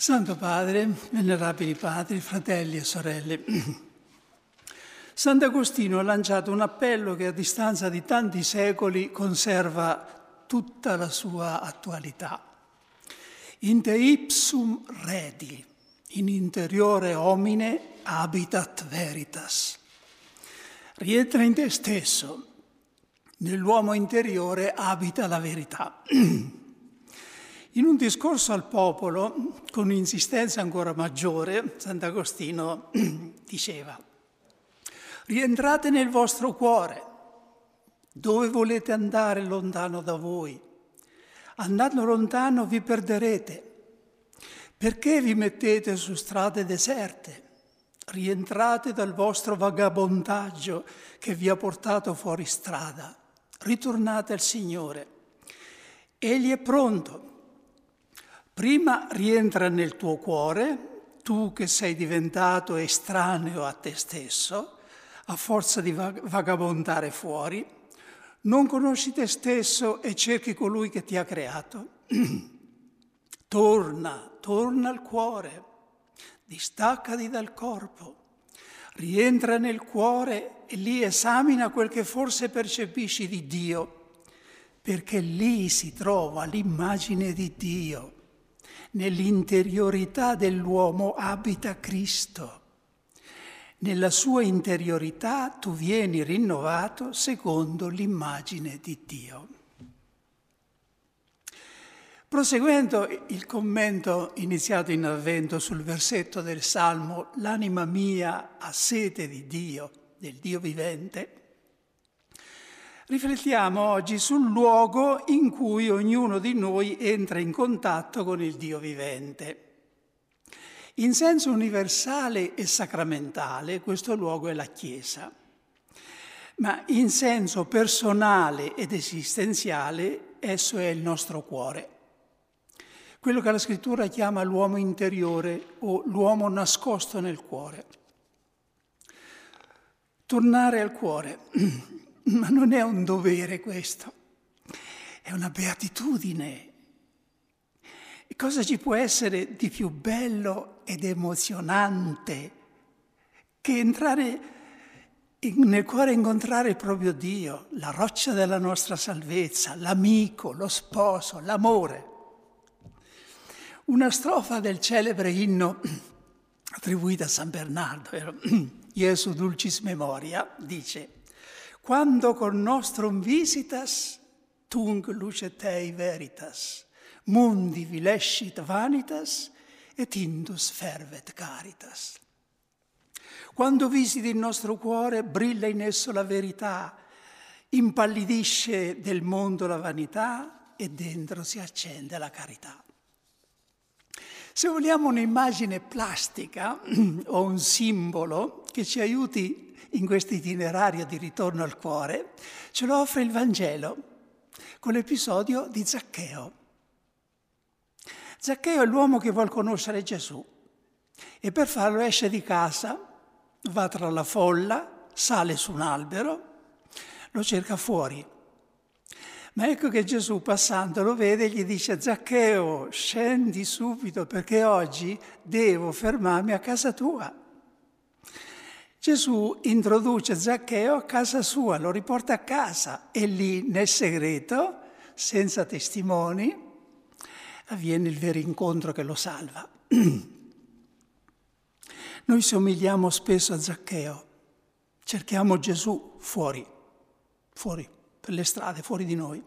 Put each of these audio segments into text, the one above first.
Santo Padre, venerabili padri, fratelli e sorelle, Sant'Agostino ha lanciato un appello che a distanza di tanti secoli conserva tutta la sua attualità. In te ipsum redi, in interiore homine habitat veritas. Rientra in te stesso, nell'uomo interiore abita la verità. In un discorso al popolo, con insistenza ancora maggiore, Sant'Agostino diceva, rientrate nel vostro cuore, dove volete andare lontano da voi. Andando lontano vi perderete. Perché vi mettete su strade deserte? Rientrate dal vostro vagabondaggio che vi ha portato fuori strada. Ritornate al Signore. Egli è pronto Prima rientra nel tuo cuore, tu che sei diventato estraneo a te stesso, a forza di vagabondare fuori, non conosci te stesso e cerchi colui che ti ha creato. torna, torna al cuore, distaccati dal corpo, rientra nel cuore e lì esamina quel che forse percepisci di Dio, perché lì si trova l'immagine di Dio Nell'interiorità dell'uomo abita Cristo. Nella sua interiorità tu vieni rinnovato secondo l'immagine di Dio. Proseguendo il commento iniziato in avvento sul versetto del Salmo, l'anima mia ha sete di Dio, del Dio vivente, Riflettiamo oggi sul luogo in cui ognuno di noi entra in contatto con il Dio vivente. In senso universale e sacramentale questo luogo è la Chiesa, ma in senso personale ed esistenziale esso è il nostro cuore, quello che la scrittura chiama l'uomo interiore o l'uomo nascosto nel cuore. Tornare al cuore ma non è un dovere questo, è una beatitudine. E cosa ci può essere di più bello ed emozionante che entrare in, nel cuore e incontrare proprio Dio, la roccia della nostra salvezza, l'amico, lo sposo, l'amore. Una strofa del celebre inno attribuita a San Bernardo, Gesù Dulcis Memoria, dice quando con nostrum visitas, tung lucetei veritas, mundi vilescit vanitas, et indus fervet caritas. Quando visiti il nostro cuore, brilla in esso la verità, impallidisce del mondo la vanità e dentro si accende la carità. Se vogliamo un'immagine plastica o un simbolo che ci aiuti in questo itinerario di ritorno al cuore, ce lo offre il Vangelo con l'episodio di Zaccheo. Zaccheo è l'uomo che vuole conoscere Gesù e per farlo esce di casa, va tra la folla, sale su un albero, lo cerca fuori. Ma ecco che Gesù passando lo vede e gli dice Zaccheo, scendi subito perché oggi devo fermarmi a casa tua. Gesù introduce Zaccheo a casa sua, lo riporta a casa e lì nel segreto, senza testimoni, avviene il vero incontro che lo salva. Noi somigliamo spesso a Zaccheo, cerchiamo Gesù fuori, fuori, per le strade, fuori di noi.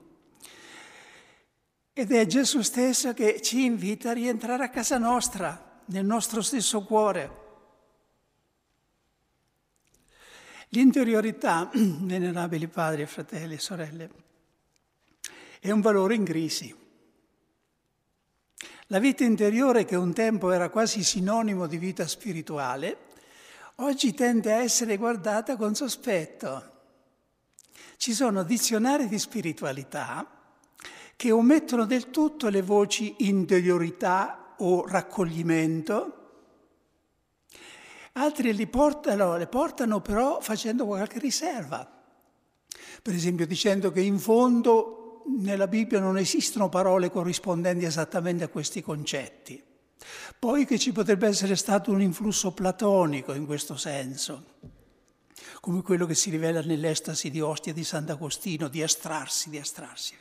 Ed è Gesù stesso che ci invita a rientrare a casa nostra, nel nostro stesso cuore L'interiorità, venerabili padri, fratelli e sorelle, è un valore in crisi. La vita interiore, che un tempo era quasi sinonimo di vita spirituale, oggi tende a essere guardata con sospetto. Ci sono dizionari di spiritualità che omettono del tutto le voci interiorità o raccoglimento, altri li portano, le portano però facendo qualche riserva. Per esempio dicendo che in fondo nella Bibbia non esistono parole corrispondenti esattamente a questi concetti. Poi che ci potrebbe essere stato un influsso platonico in questo senso, come quello che si rivela nell'estasi di Ostia di Sant'Agostino, di astrarsi, di astrarsi.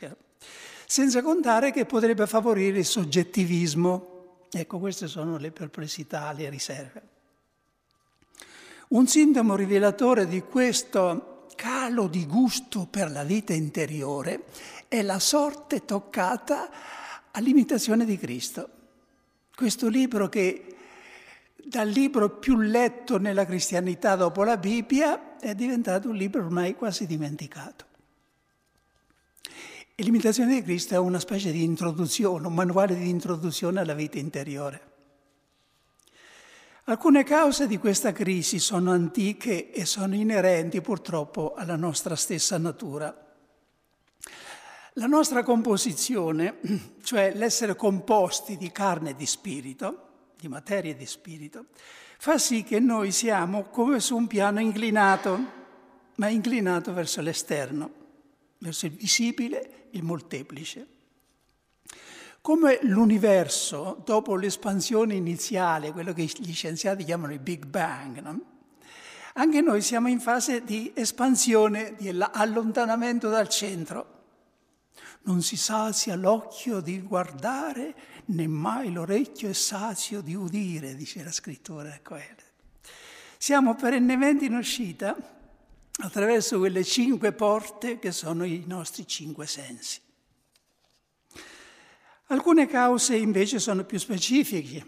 Senza contare che potrebbe favorire il soggettivismo. Ecco, queste sono le perplessità, le riserve. Un sintomo rivelatore di questo calo di gusto per la vita interiore è la sorte toccata all'imitazione di Cristo. Questo libro che dal libro più letto nella cristianità dopo la Bibbia è diventato un libro ormai quasi dimenticato. E l'imitazione di Cristo è una specie di introduzione, un manuale di introduzione alla vita interiore. Alcune cause di questa crisi sono antiche e sono inerenti purtroppo alla nostra stessa natura. La nostra composizione, cioè l'essere composti di carne e di spirito, di materia e di spirito, fa sì che noi siamo come su un piano inclinato, ma inclinato verso l'esterno, verso il visibile, il molteplice. Come l'universo, dopo l'espansione iniziale, quello che gli scienziati chiamano il Big Bang, no? anche noi siamo in fase di espansione, di allontanamento dal centro. Non si sazia l'occhio di guardare, né mai l'orecchio è sazio di udire, dice la scrittura Coele. Siamo perennemente in uscita attraverso quelle cinque porte che sono i nostri cinque sensi. Alcune cause invece sono più specifiche,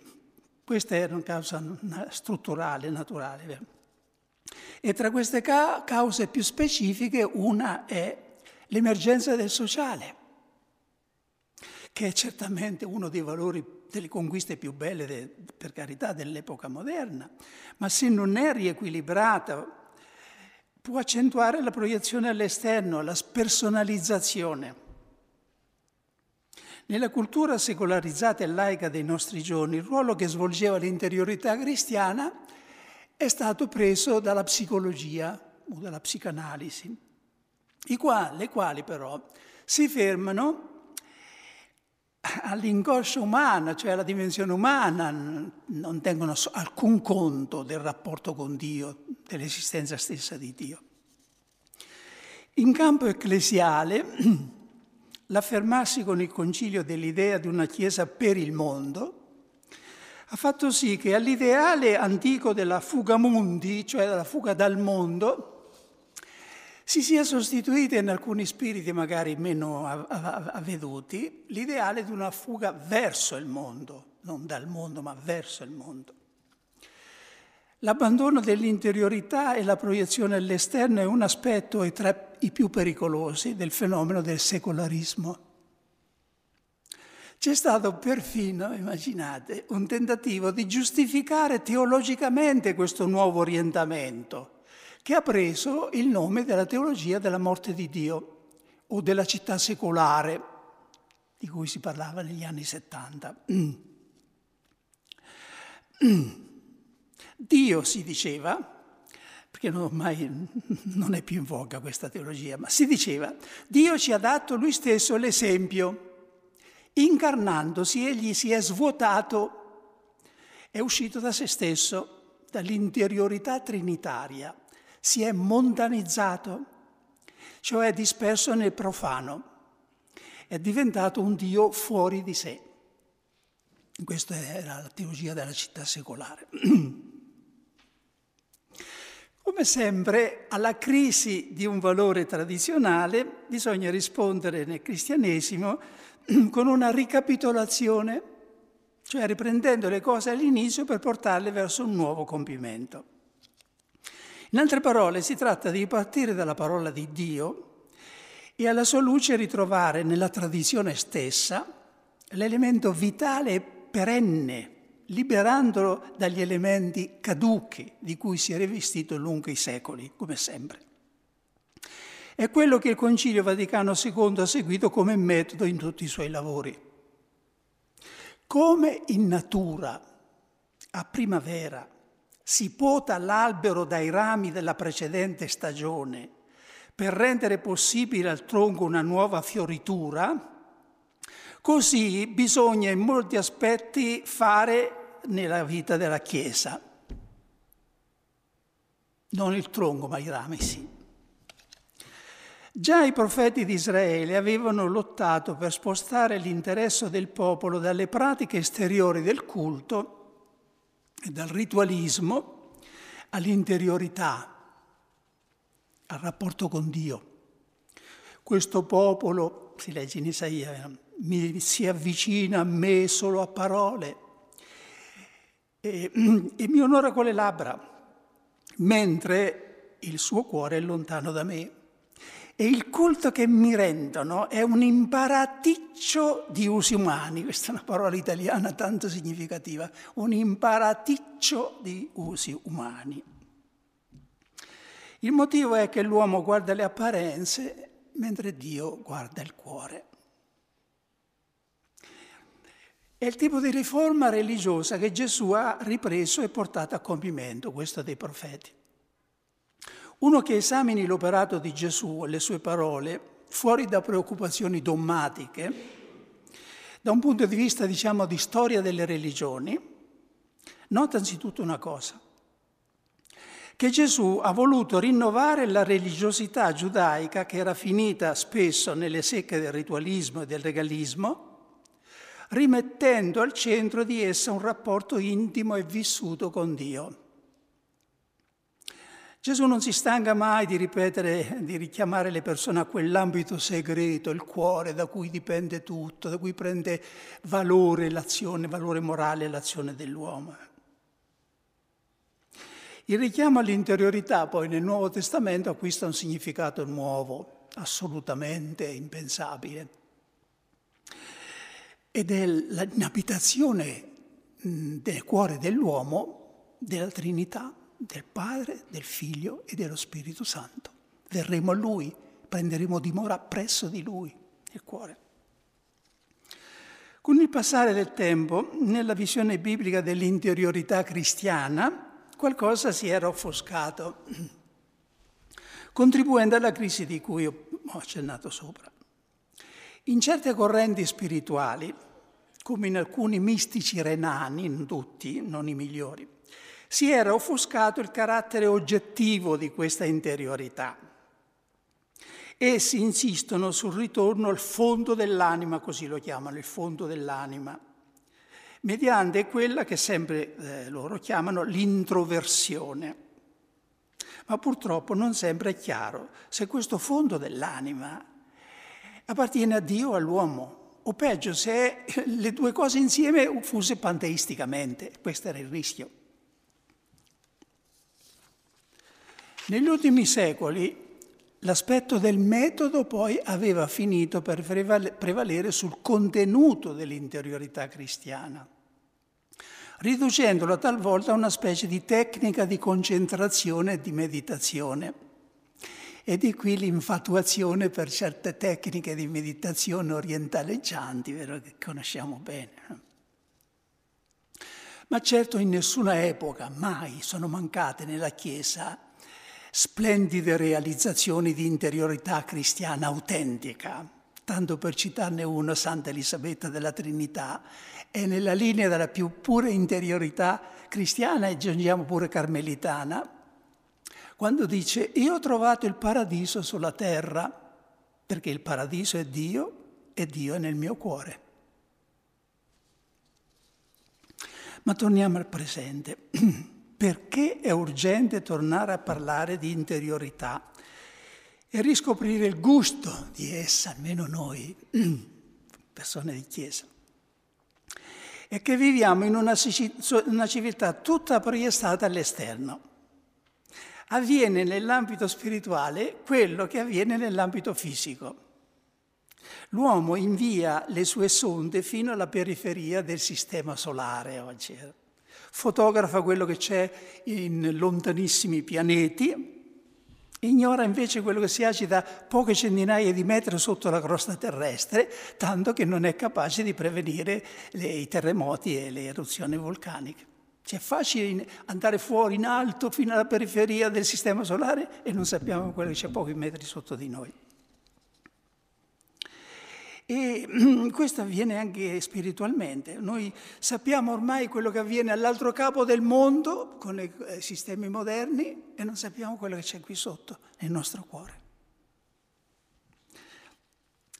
questa è una causa strutturale, naturale. E tra queste ca- cause più specifiche una è l'emergenza del sociale, che è certamente uno dei valori delle conquiste più belle, de, per carità, dell'epoca moderna, ma se non è riequilibrata può accentuare la proiezione all'esterno, la spersonalizzazione. Nella cultura secolarizzata e laica dei nostri giorni, il ruolo che svolgeva l'interiorità cristiana è stato preso dalla psicologia o dalla psicanalisi, quali, le quali però si fermano all'inconscio umano, cioè alla dimensione umana, non tengono alcun conto del rapporto con Dio, dell'esistenza stessa di Dio. In campo ecclesiale l'affermarsi con il concilio dell'idea di una Chiesa per il mondo ha fatto sì che all'ideale antico della fuga mundi, cioè della fuga dal mondo, si sia sostituita in alcuni spiriti magari meno avveduti l'ideale di una fuga verso il mondo, non dal mondo ma verso il mondo. L'abbandono dell'interiorità e la proiezione all'esterno è un aspetto tra i più pericolosi del fenomeno del secolarismo. C'è stato perfino, immaginate, un tentativo di giustificare teologicamente questo nuovo orientamento, che ha preso il nome della teologia della morte di Dio o della città secolare, di cui si parlava negli anni 70. Dio si diceva, perché ormai non è più in voga questa teologia, ma si diceva, Dio ci ha dato lui stesso l'esempio. Incarnandosi, egli si è svuotato, è uscito da se stesso, dall'interiorità trinitaria, si è mondanizzato, cioè disperso nel profano, è diventato un Dio fuori di sé. Questa era la teologia della città secolare. Come sempre, alla crisi di un valore tradizionale bisogna rispondere nel cristianesimo con una ricapitolazione, cioè riprendendo le cose all'inizio per portarle verso un nuovo compimento. In altre parole, si tratta di partire dalla parola di Dio e alla sua luce ritrovare nella tradizione stessa l'elemento vitale e perenne liberandolo dagli elementi caduchi di cui si è rivestito lungo i secoli, come sempre. È quello che il Concilio Vaticano II ha seguito come metodo in tutti i suoi lavori. Come in natura, a primavera, si pota l'albero dai rami della precedente stagione per rendere possibile al tronco una nuova fioritura, Così bisogna in molti aspetti fare nella vita della Chiesa. Non il tronco, ma i rami sì. Già i profeti di Israele avevano lottato per spostare l'interesse del popolo dalle pratiche esteriori del culto e dal ritualismo all'interiorità, al rapporto con Dio. Questo popolo, si legge in Isaia, mi, si avvicina a me solo a parole e, e mi onora con le labbra, mentre il suo cuore è lontano da me. E il culto che mi rendono è un imparaticcio di usi umani, questa è una parola italiana tanto significativa, un imparaticcio di usi umani. Il motivo è che l'uomo guarda le apparenze mentre Dio guarda il cuore. È il tipo di riforma religiosa che Gesù ha ripreso e portato a compimento, questo dei profeti. Uno che esamini l'operato di Gesù e le sue parole, fuori da preoccupazioni dommatiche, da un punto di vista, diciamo, di storia delle religioni, nota anzitutto una cosa, che Gesù ha voluto rinnovare la religiosità giudaica che era finita spesso nelle secche del ritualismo e del legalismo, rimettendo al centro di essa un rapporto intimo e vissuto con Dio. Gesù non si stanca mai di ripetere, di richiamare le persone a quell'ambito segreto, il cuore da cui dipende tutto, da cui prende valore l'azione, valore morale l'azione dell'uomo. Il richiamo all'interiorità poi nel Nuovo Testamento acquista un significato nuovo, assolutamente impensabile. Ed è l'abitazione del cuore dell'uomo della Trinità, del Padre, del Figlio e dello Spirito Santo. Verremo a Lui, prenderemo dimora presso di Lui, nel cuore. Con il passare del tempo, nella visione biblica dell'interiorità cristiana, qualcosa si era offuscato, contribuendo alla crisi di cui ho accennato sopra. In certe correnti spirituali, come in alcuni mistici renani, in tutti, non i migliori, si era offuscato il carattere oggettivo di questa interiorità. Essi insistono sul ritorno al fondo dell'anima, così lo chiamano, il fondo dell'anima, mediante quella che sempre eh, loro chiamano l'introversione. Ma purtroppo non sempre è chiaro se questo fondo dell'anima appartiene a Dio o all'uomo, o peggio se le due cose insieme fuse panteisticamente. Questo era il rischio. Negli ultimi secoli l'aspetto del metodo poi aveva finito per prevalere sul contenuto dell'interiorità cristiana riducendola talvolta a una specie di tecnica di concentrazione e di meditazione. E di qui l'infatuazione per certe tecniche di meditazione orientaleggianti, vero, che conosciamo bene. Ma certo in nessuna epoca mai sono mancate nella Chiesa splendide realizzazioni di interiorità cristiana autentica. Tanto per citarne uno, Santa Elisabetta della Trinità, è nella linea della più pura interiorità cristiana e aggiungiamo pure carmelitana, quando dice io ho trovato il paradiso sulla terra, perché il paradiso è Dio e Dio è nel mio cuore. Ma torniamo al presente. Perché è urgente tornare a parlare di interiorità e riscoprire il gusto di essa, almeno noi, persone di Chiesa? è che viviamo in una civiltà tutta proiettata all'esterno. Avviene nell'ambito spirituale quello che avviene nell'ambito fisico. L'uomo invia le sue sonde fino alla periferia del sistema solare oggi. Fotografa quello che c'è in lontanissimi pianeti, Ignora invece quello che si agita poche centinaia di metri sotto la crosta terrestre, tanto che non è capace di prevenire le, i terremoti e le eruzioni vulcaniche. Cioè, è facile andare fuori in alto fino alla periferia del sistema solare e non sappiamo quello che c'è pochi metri sotto di noi. E questo avviene anche spiritualmente. Noi sappiamo ormai quello che avviene all'altro capo del mondo con i eh, sistemi moderni e non sappiamo quello che c'è qui sotto, nel nostro cuore.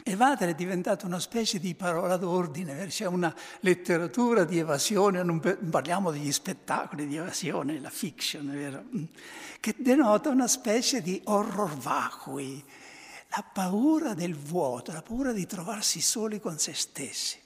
Evadere è diventato una specie di parola d'ordine, c'è una letteratura di evasione, non parliamo degli spettacoli di evasione, la fiction, vero? che denota una specie di horror vacui, la paura del vuoto, la paura di trovarsi soli con se stessi.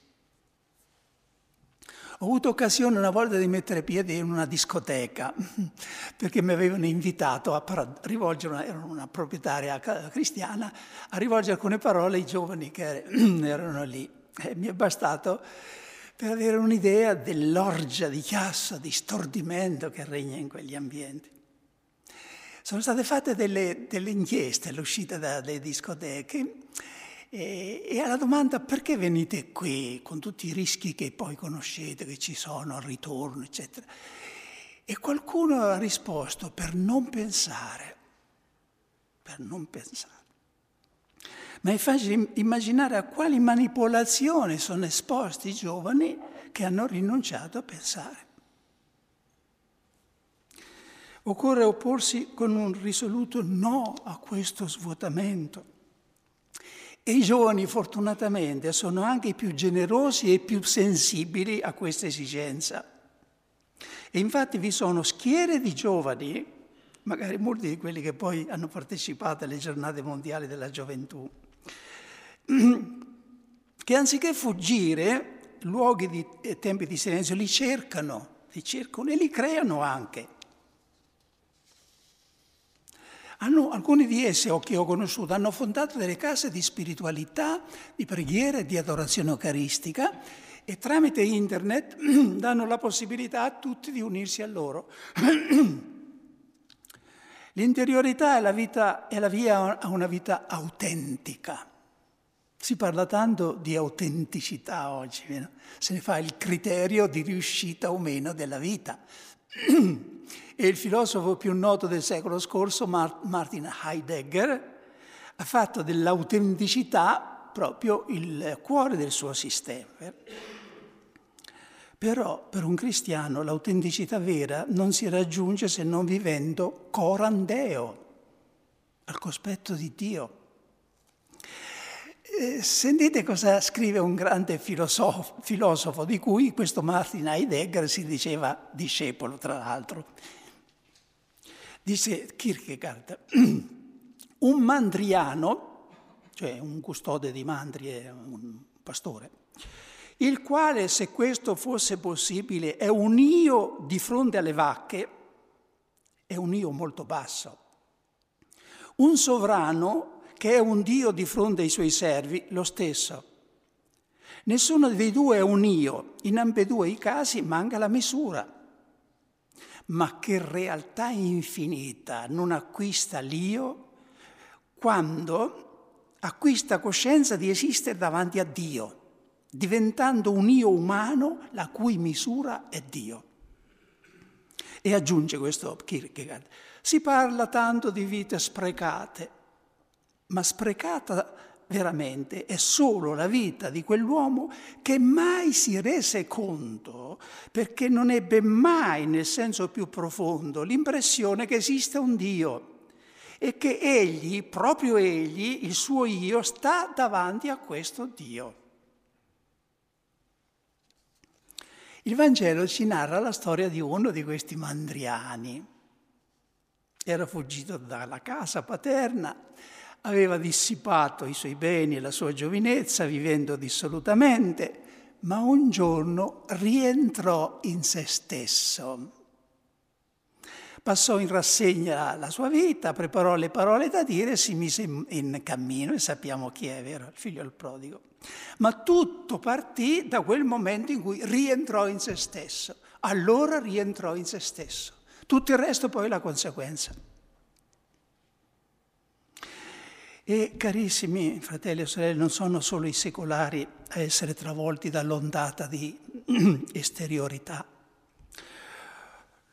Ho avuto occasione una volta di mettere piede in una discoteca perché mi avevano invitato a rivolgere, una, ero una proprietaria cristiana, a rivolgere alcune parole ai giovani che erano lì. E mi è bastato per avere un'idea dell'orgia di chiasso, di stordimento che regna in quegli ambienti. Sono state fatte delle, delle inchieste all'uscita dalle discoteche e, e, alla domanda perché venite qui con tutti i rischi che poi conoscete, che ci sono al ritorno, eccetera. E qualcuno ha risposto per non pensare, per non pensare. Ma è facile immaginare a quali manipolazioni sono esposti i giovani che hanno rinunciato a pensare. Occorre opporsi con un risoluto no a questo svuotamento. E i giovani fortunatamente sono anche più generosi e più sensibili a questa esigenza. E infatti vi sono schiere di giovani, magari molti di quelli che poi hanno partecipato alle giornate mondiali della gioventù, che anziché fuggire luoghi e tempi di silenzio li cercano, li cercano e li creano anche. Hanno, alcuni di essi, che ho conosciuto, hanno fondato delle case di spiritualità, di preghiera e di adorazione eucaristica e tramite internet danno la possibilità a tutti di unirsi a loro. L'interiorità è la, vita, è la via a una vita autentica. Si parla tanto di autenticità oggi, se ne fa il criterio di riuscita o meno della vita. E il filosofo più noto del secolo scorso, Martin Heidegger, ha fatto dell'autenticità proprio il cuore del suo sistema. Però per un cristiano l'autenticità vera non si raggiunge se non vivendo corandeo, al cospetto di Dio. Eh, sentite cosa scrive un grande filosofo, filosofo, di cui questo Martin Heidegger si diceva discepolo, tra l'altro. Dice Kierkegaard, un mandriano, cioè un custode di mandri, un pastore, il quale, se questo fosse possibile, è un io di fronte alle vacche, è un io molto basso. Un sovrano che è un Dio di fronte ai suoi servi, lo stesso. Nessuno dei due è un io, in ambedue i casi manca la misura ma che realtà infinita non acquista l'io quando acquista coscienza di esistere davanti a Dio, diventando un io umano la cui misura è Dio. E aggiunge questo Kierkegaard, si parla tanto di vite sprecate, ma sprecata veramente è solo la vita di quell'uomo che mai si rese conto, perché non ebbe mai nel senso più profondo l'impressione che esista un Dio e che egli, proprio egli, il suo io, sta davanti a questo Dio. Il Vangelo ci narra la storia di uno di questi mandriani. Era fuggito dalla casa paterna Aveva dissipato i suoi beni e la sua giovinezza vivendo dissolutamente, ma un giorno rientrò in se stesso. Passò in rassegna la sua vita, preparò le parole da dire si mise in cammino e sappiamo chi è, vero? Il figlio del prodigo. Ma tutto partì da quel momento in cui rientrò in se stesso. Allora rientrò in se stesso. Tutto il resto poi è la conseguenza. E carissimi fratelli e sorelle, non sono solo i secolari a essere travolti dall'ondata di esteriorità,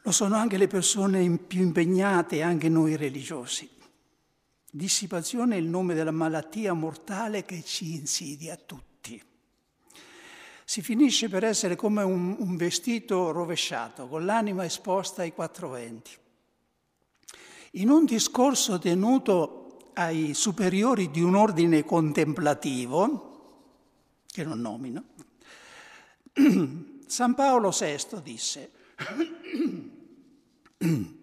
lo sono anche le persone più impegnate, anche noi religiosi. Dissipazione è il nome della malattia mortale che ci insidia tutti. Si finisce per essere come un, un vestito rovesciato, con l'anima esposta ai quattro venti. In un discorso tenuto ai superiori di un ordine contemplativo, che non nomino, San Paolo VI disse,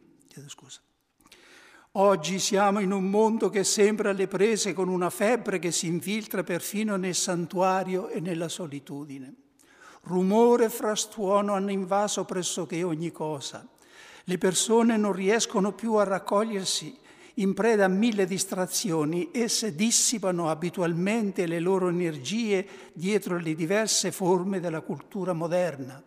Oggi siamo in un mondo che sembra alle prese con una febbre che si infiltra perfino nel santuario e nella solitudine. Rumore e frastuono hanno invaso pressoché ogni cosa. Le persone non riescono più a raccogliersi in preda a mille distrazioni, esse dissipano abitualmente le loro energie dietro le diverse forme della cultura moderna.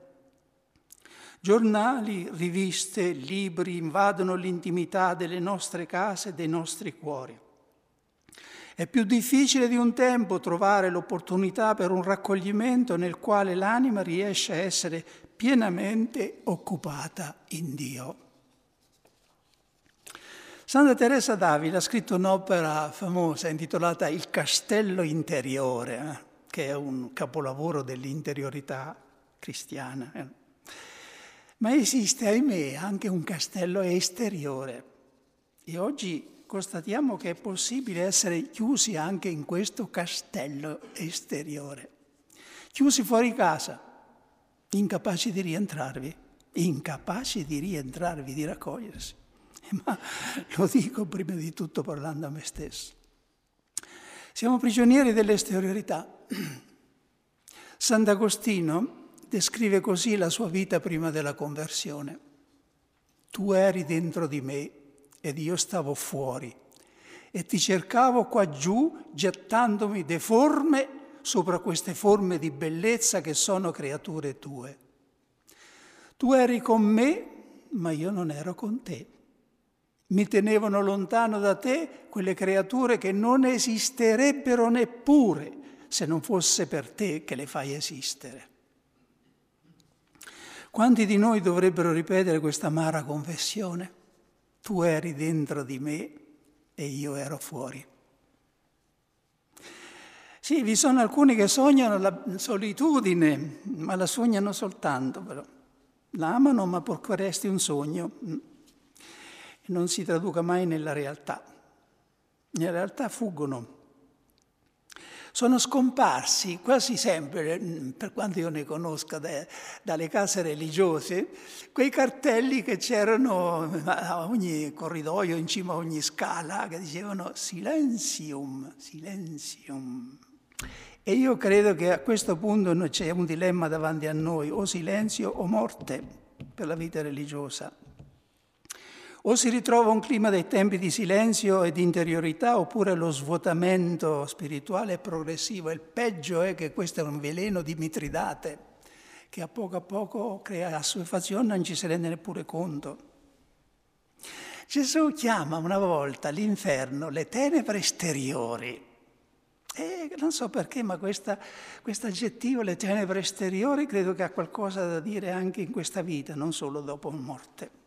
Giornali, riviste, libri invadono l'intimità delle nostre case e dei nostri cuori. È più difficile di un tempo trovare l'opportunità per un raccoglimento nel quale l'anima riesce a essere pienamente occupata in Dio. Santa Teresa d'Avila ha scritto un'opera famosa intitolata Il castello interiore, eh, che è un capolavoro dell'interiorità cristiana. Eh. Ma esiste, ahimè, anche un castello esteriore. E oggi constatiamo che è possibile essere chiusi anche in questo castello esteriore. Chiusi fuori casa, incapaci di rientrarvi, incapaci di rientrarvi, di raccogliersi. Ma lo dico prima di tutto parlando a me stesso. Siamo prigionieri dell'esteriorità. Sant'Agostino descrive così la sua vita prima della conversione. Tu eri dentro di me ed io stavo fuori e ti cercavo qua giù gettandomi deforme sopra queste forme di bellezza che sono creature tue. Tu eri con me, ma io non ero con te. Mi tenevano lontano da te quelle creature che non esisterebbero neppure se non fosse per te che le fai esistere. Quanti di noi dovrebbero ripetere questa amara confessione? Tu eri dentro di me e io ero fuori. Sì, vi sono alcuni che sognano la solitudine, ma la sognano soltanto però. La amano, ma purché resti un sogno non si traduca mai nella realtà. In realtà fuggono sono scomparsi quasi sempre, mm, per quanto io ne conosca da, dalle case religiose, quei cartelli che c'erano a ogni corridoio, in cima a ogni scala, che dicevano silenzium, silenzium. E io credo che a questo punto c'è un dilemma davanti a noi, o silenzio o morte per la vita religiosa. O si ritrova un clima dei tempi di silenzio e di interiorità, oppure lo svuotamento spirituale è progressivo. Il peggio è che questo è un veleno di Mitridate, che a poco a poco crea assuefazione, non ci si rende neppure conto. Gesù chiama una volta l'inferno le tenebre esteriori. E non so perché, ma questo aggettivo, le tenebre esteriori, credo che ha qualcosa da dire anche in questa vita, non solo dopo morte.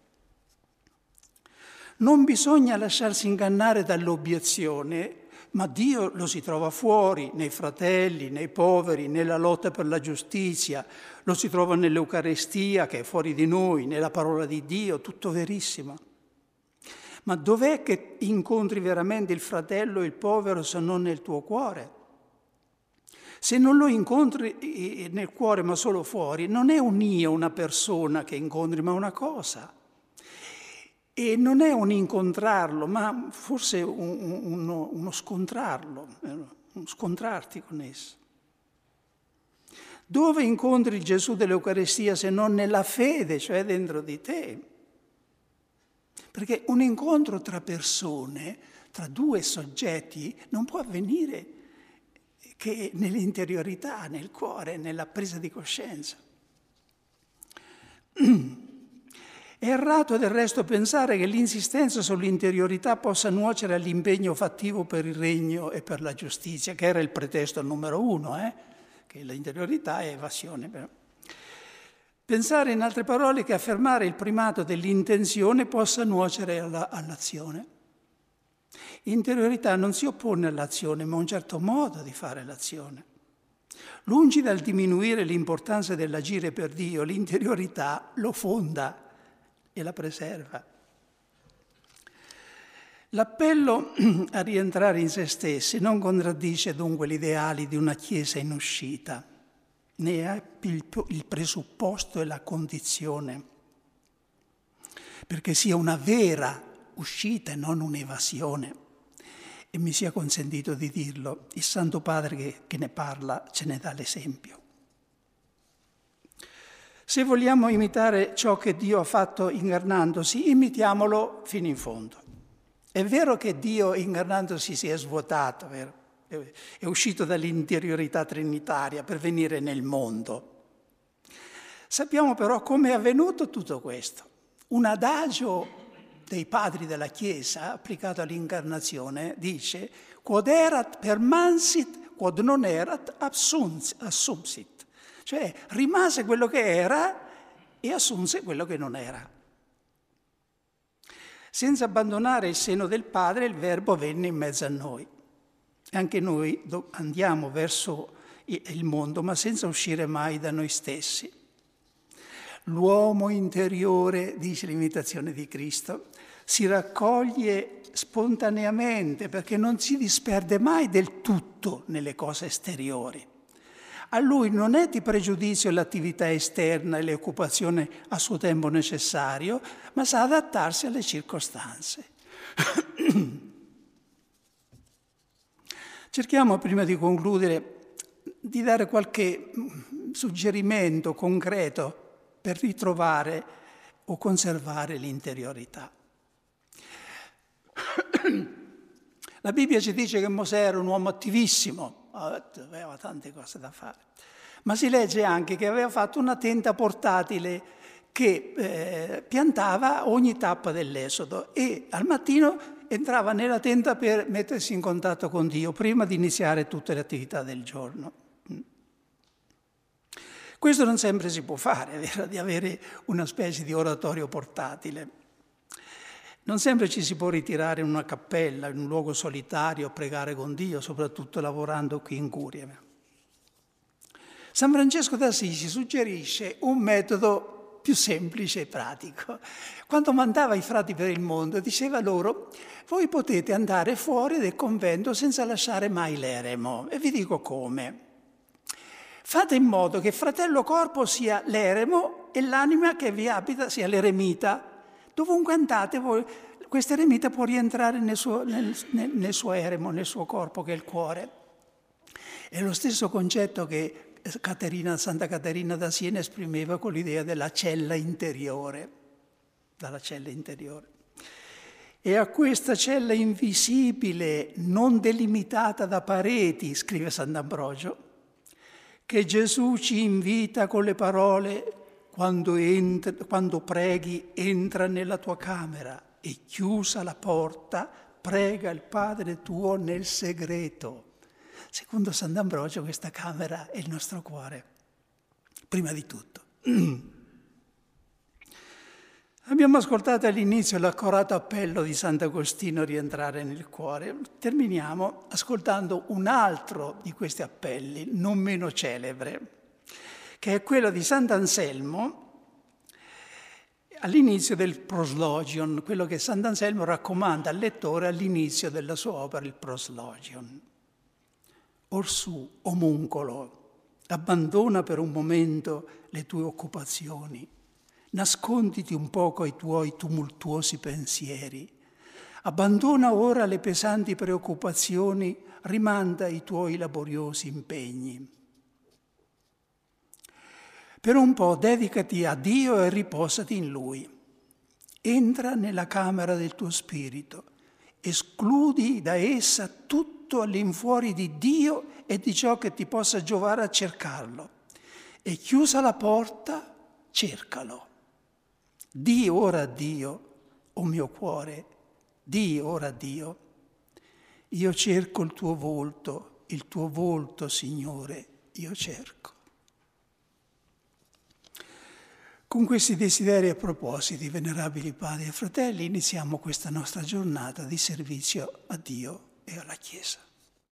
Non bisogna lasciarsi ingannare dall'obiezione, ma Dio lo si trova fuori, nei fratelli, nei poveri, nella lotta per la giustizia, lo si trova nell'Eucarestia che è fuori di noi, nella parola di Dio, tutto verissimo. Ma dov'è che incontri veramente il fratello e il povero se non nel tuo cuore? Se non lo incontri eh, nel cuore ma solo fuori, non è un io, una persona che incontri, ma una cosa. E non è un incontrarlo, ma forse un, uno, uno scontrarlo, eh, uno scontrarti con esso. Dove incontri Gesù dell'Eucaristia se non nella fede, cioè dentro di te? Perché un incontro tra persone, tra due soggetti, non può avvenire che nell'interiorità, nel cuore, nella presa di coscienza. È errato del resto pensare che l'insistenza sull'interiorità possa nuocere all'impegno fattivo per il regno e per la giustizia, che era il pretesto numero uno, eh? che l'interiorità è evasione. Pensare in altre parole che affermare il primato dell'intenzione possa nuocere alla, all'azione. Interiorità non si oppone all'azione, ma a un certo modo di fare l'azione. Lungi dal diminuire l'importanza dell'agire per Dio, l'interiorità lo fonda e la preserva. L'appello a rientrare in se stessi non contraddice dunque gli ideali di una Chiesa in uscita, ne è il presupposto e la condizione, perché sia una vera uscita e non un'evasione. E mi sia consentito di dirlo, il Santo Padre che ne parla ce ne dà l'esempio. Se vogliamo imitare ciò che Dio ha fatto incarnandosi, imitiamolo fino in fondo. È vero che Dio incarnandosi si è svuotato, vero? è uscito dall'interiorità trinitaria per venire nel mondo. Sappiamo però come è avvenuto tutto questo. Un adagio dei padri della Chiesa applicato all'incarnazione dice quod erat permansit, quod non erat assumsit. Cioè rimase quello che era e assunse quello che non era. Senza abbandonare il seno del Padre, il Verbo venne in mezzo a noi. Anche noi andiamo verso il mondo, ma senza uscire mai da noi stessi. L'uomo interiore, dice l'imitazione di Cristo, si raccoglie spontaneamente perché non si disperde mai del tutto nelle cose esteriori. A lui non è di pregiudizio l'attività esterna e le occupazioni a suo tempo necessario, ma sa adattarsi alle circostanze. Cerchiamo, prima di concludere, di dare qualche suggerimento concreto per ritrovare o conservare l'interiorità. La Bibbia ci dice che Mosè era un uomo attivissimo, aveva tante cose da fare, ma si legge anche che aveva fatto una tenda portatile che eh, piantava ogni tappa dell'Esodo e al mattino entrava nella tenda per mettersi in contatto con Dio prima di iniziare tutte le attività del giorno. Questo non sempre si può fare, è vero, di avere una specie di oratorio portatile. Non sempre ci si può ritirare in una cappella, in un luogo solitario, a pregare con Dio, soprattutto lavorando qui in Curie. San Francesco d'Assisi suggerisce un metodo più semplice e pratico. Quando mandava i frati per il mondo diceva loro, voi potete andare fuori del convento senza lasciare mai l'eremo. E vi dico come. Fate in modo che fratello corpo sia l'eremo e l'anima che vi abita sia l'eremita. Dovunque andate voi, questo eremita può rientrare nel suo, nel, nel, nel suo eremo, nel suo corpo che è il cuore. È lo stesso concetto che Caterina, Santa Caterina da Siena esprimeva con l'idea della cella interiore, dalla cella interiore. E a questa cella invisibile, non delimitata da pareti, scrive Sant'Ambrogio, che Gesù ci invita con le parole quando, entra, quando preghi entra nella tua camera e chiusa la porta, prega il Padre tuo nel segreto Secondo Sant'Ambrogio questa camera è il nostro cuore, prima di tutto. Abbiamo ascoltato all'inizio l'accorato appello di Sant'Agostino a rientrare nel cuore. Terminiamo ascoltando un altro di questi appelli, non meno celebre, che è quello di Sant'Anselmo all'inizio del Proslogion, quello che Sant'Anselmo raccomanda al lettore all'inizio della sua opera, il Proslogion. Orsù, omuncolo, abbandona per un momento le tue occupazioni, nasconditi un poco ai tuoi tumultuosi pensieri, abbandona ora le pesanti preoccupazioni, rimanda i tuoi laboriosi impegni. Per un po' dedicati a Dio e riposati in Lui. Entra nella camera del tuo spirito, escludi da essa tutto all'infuori di Dio e di ciò che ti possa giovare a cercarlo. E chiusa la porta, cercalo. Di ora a Dio, o mio cuore, di ora a Dio. Io cerco il tuo volto, il tuo volto, Signore, io cerco. Con questi desideri e propositi, venerabili padri e fratelli, iniziamo questa nostra giornata di servizio a Dio e alla Chiesa.